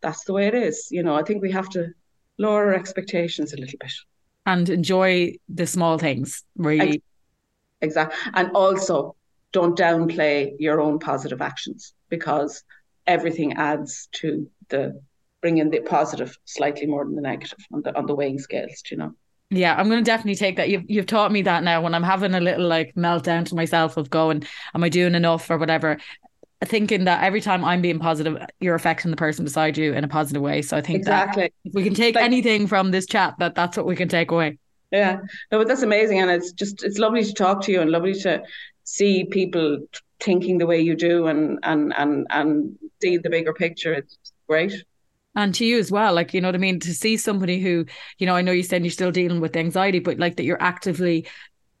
[SPEAKER 5] That's the way it is. You know, I think we have to lower our expectations a little bit
[SPEAKER 6] and enjoy the small things really
[SPEAKER 5] exactly and also don't downplay your own positive actions because everything adds to the bring in the positive slightly more than the negative on the on the weighing scales. Do you know.
[SPEAKER 6] Yeah, I'm going to definitely take that. You've you've taught me that now. When I'm having a little like meltdown to myself of going, am I doing enough or whatever? Thinking that every time I'm being positive, you're affecting the person beside you in a positive way. So I think
[SPEAKER 5] exactly.
[SPEAKER 6] if we can take like, anything from this chat, that that's what we can take away.
[SPEAKER 5] Yeah, no, but that's amazing, and it's just it's lovely to talk to you and lovely to see people thinking the way you do and and and and see the bigger picture. It's great
[SPEAKER 6] and to you as well like you know what i mean to see somebody who you know i know you said you're still dealing with anxiety but like that you're actively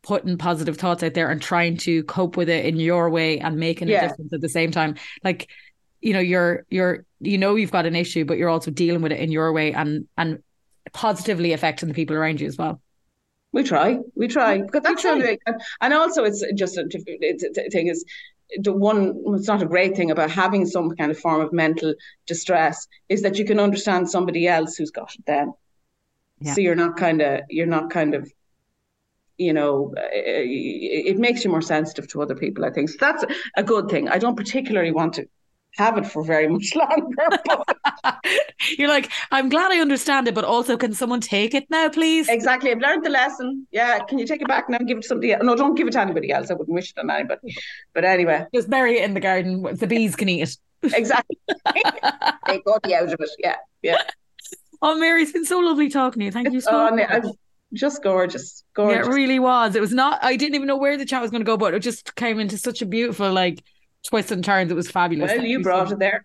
[SPEAKER 6] putting positive thoughts out there and trying to cope with it in your way and making yeah. a difference at the same time like you know you're you're you know you've got an issue but you're also dealing with it in your way and and positively affecting the people around you as well
[SPEAKER 5] we try we try because that's try. and also it's just a, it's a thing is the one it's not a great thing about having some kind of form of mental distress is that you can understand somebody else who's got it then yeah. so you're not kind of you're not kind of you know it, it makes you more sensitive to other people i think so that's a good thing i don't particularly want to have it for very much longer.
[SPEAKER 6] You're like, I'm glad I understand it, but also, can someone take it now, please?
[SPEAKER 5] Exactly. I've learned the lesson. Yeah. Can you take it back now and give it to somebody else? No, don't give it to anybody else. I wouldn't wish it on anybody. But anyway.
[SPEAKER 6] Just bury it in the garden. The bees can eat it.
[SPEAKER 5] Exactly. Take got the out of it. Yeah. Yeah.
[SPEAKER 6] Oh, Mary, it's been so lovely talking to you. Thank you so oh, much.
[SPEAKER 5] Just gorgeous. Gorgeous.
[SPEAKER 6] Yeah, it really was. It was not, I didn't even know where the chat was going to go, but it just came into such a beautiful, like, twists and turns. It was fabulous.
[SPEAKER 5] Well, you, you brought so it there.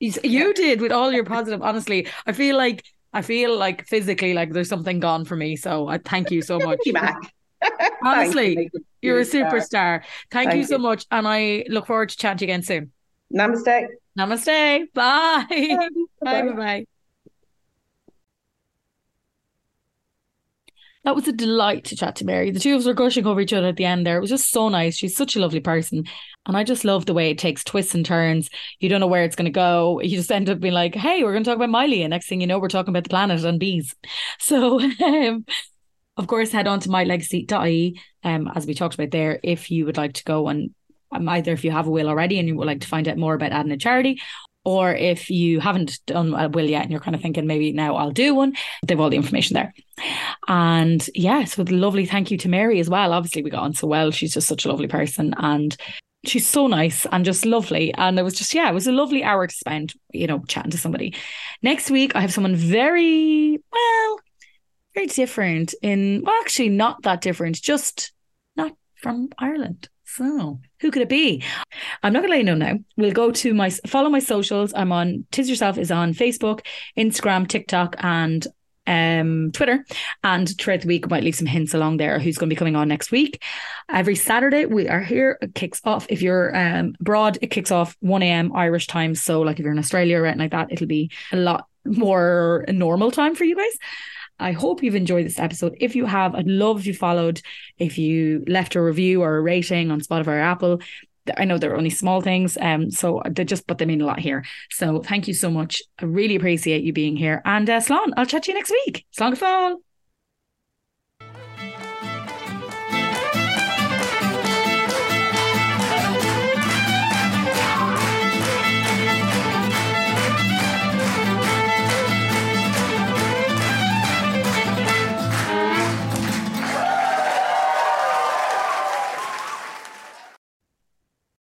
[SPEAKER 6] You, you did with all your positive. Honestly, I feel like I feel like physically like there's something gone for me. So I thank you so much.
[SPEAKER 5] you back.
[SPEAKER 6] Honestly, you. you're a superstar. Thank, thank you so you. much, and I look forward to chatting again soon.
[SPEAKER 5] Namaste.
[SPEAKER 6] Namaste. Bye. Bye. Bye. Bye. Bye. That was a delight to chat to Mary. The two of us were gushing over each other at the end there. It was just so nice. She's such a lovely person. And I just love the way it takes twists and turns. You don't know where it's going to go. You just end up being like, hey, we're going to talk about Miley. And next thing you know, we're talking about the planet and bees. So, um, of course, head on to mylegacy.ie, um, as we talked about there, if you would like to go and um, either if you have a will already and you would like to find out more about adding a charity, or if you haven't done a will yet and you're kind of thinking maybe now I'll do one, they've all the information there. And yes, with lovely thank you to Mary as well. Obviously, we got on so well. She's just such a lovely person and she's so nice and just lovely. And it was just, yeah, it was a lovely hour to spend, you know, chatting to somebody. Next week, I have someone very, well, very different in, well, actually, not that different, just not from Ireland. So who could it be? I'm not gonna let you know now. We'll go to my follow my socials. I'm on Tis Yourself is on Facebook, Instagram, TikTok, and um, Twitter. And throughout the week, I might leave some hints along there who's going to be coming on next week. Every Saturday, we are here. It kicks off. If you're um, abroad, it kicks off 1 a.m. Irish time. So, like if you're in Australia or anything like that, it'll be a lot more normal time for you guys. I hope you've enjoyed this episode. If you have, I'd love if you followed, if you left a review or a rating on Spotify or Apple. I know they're only small things, um, so they just put them in a lot here. So thank you so much. I really appreciate you being here. And uh, Slán, I'll chat to you next week. Slán.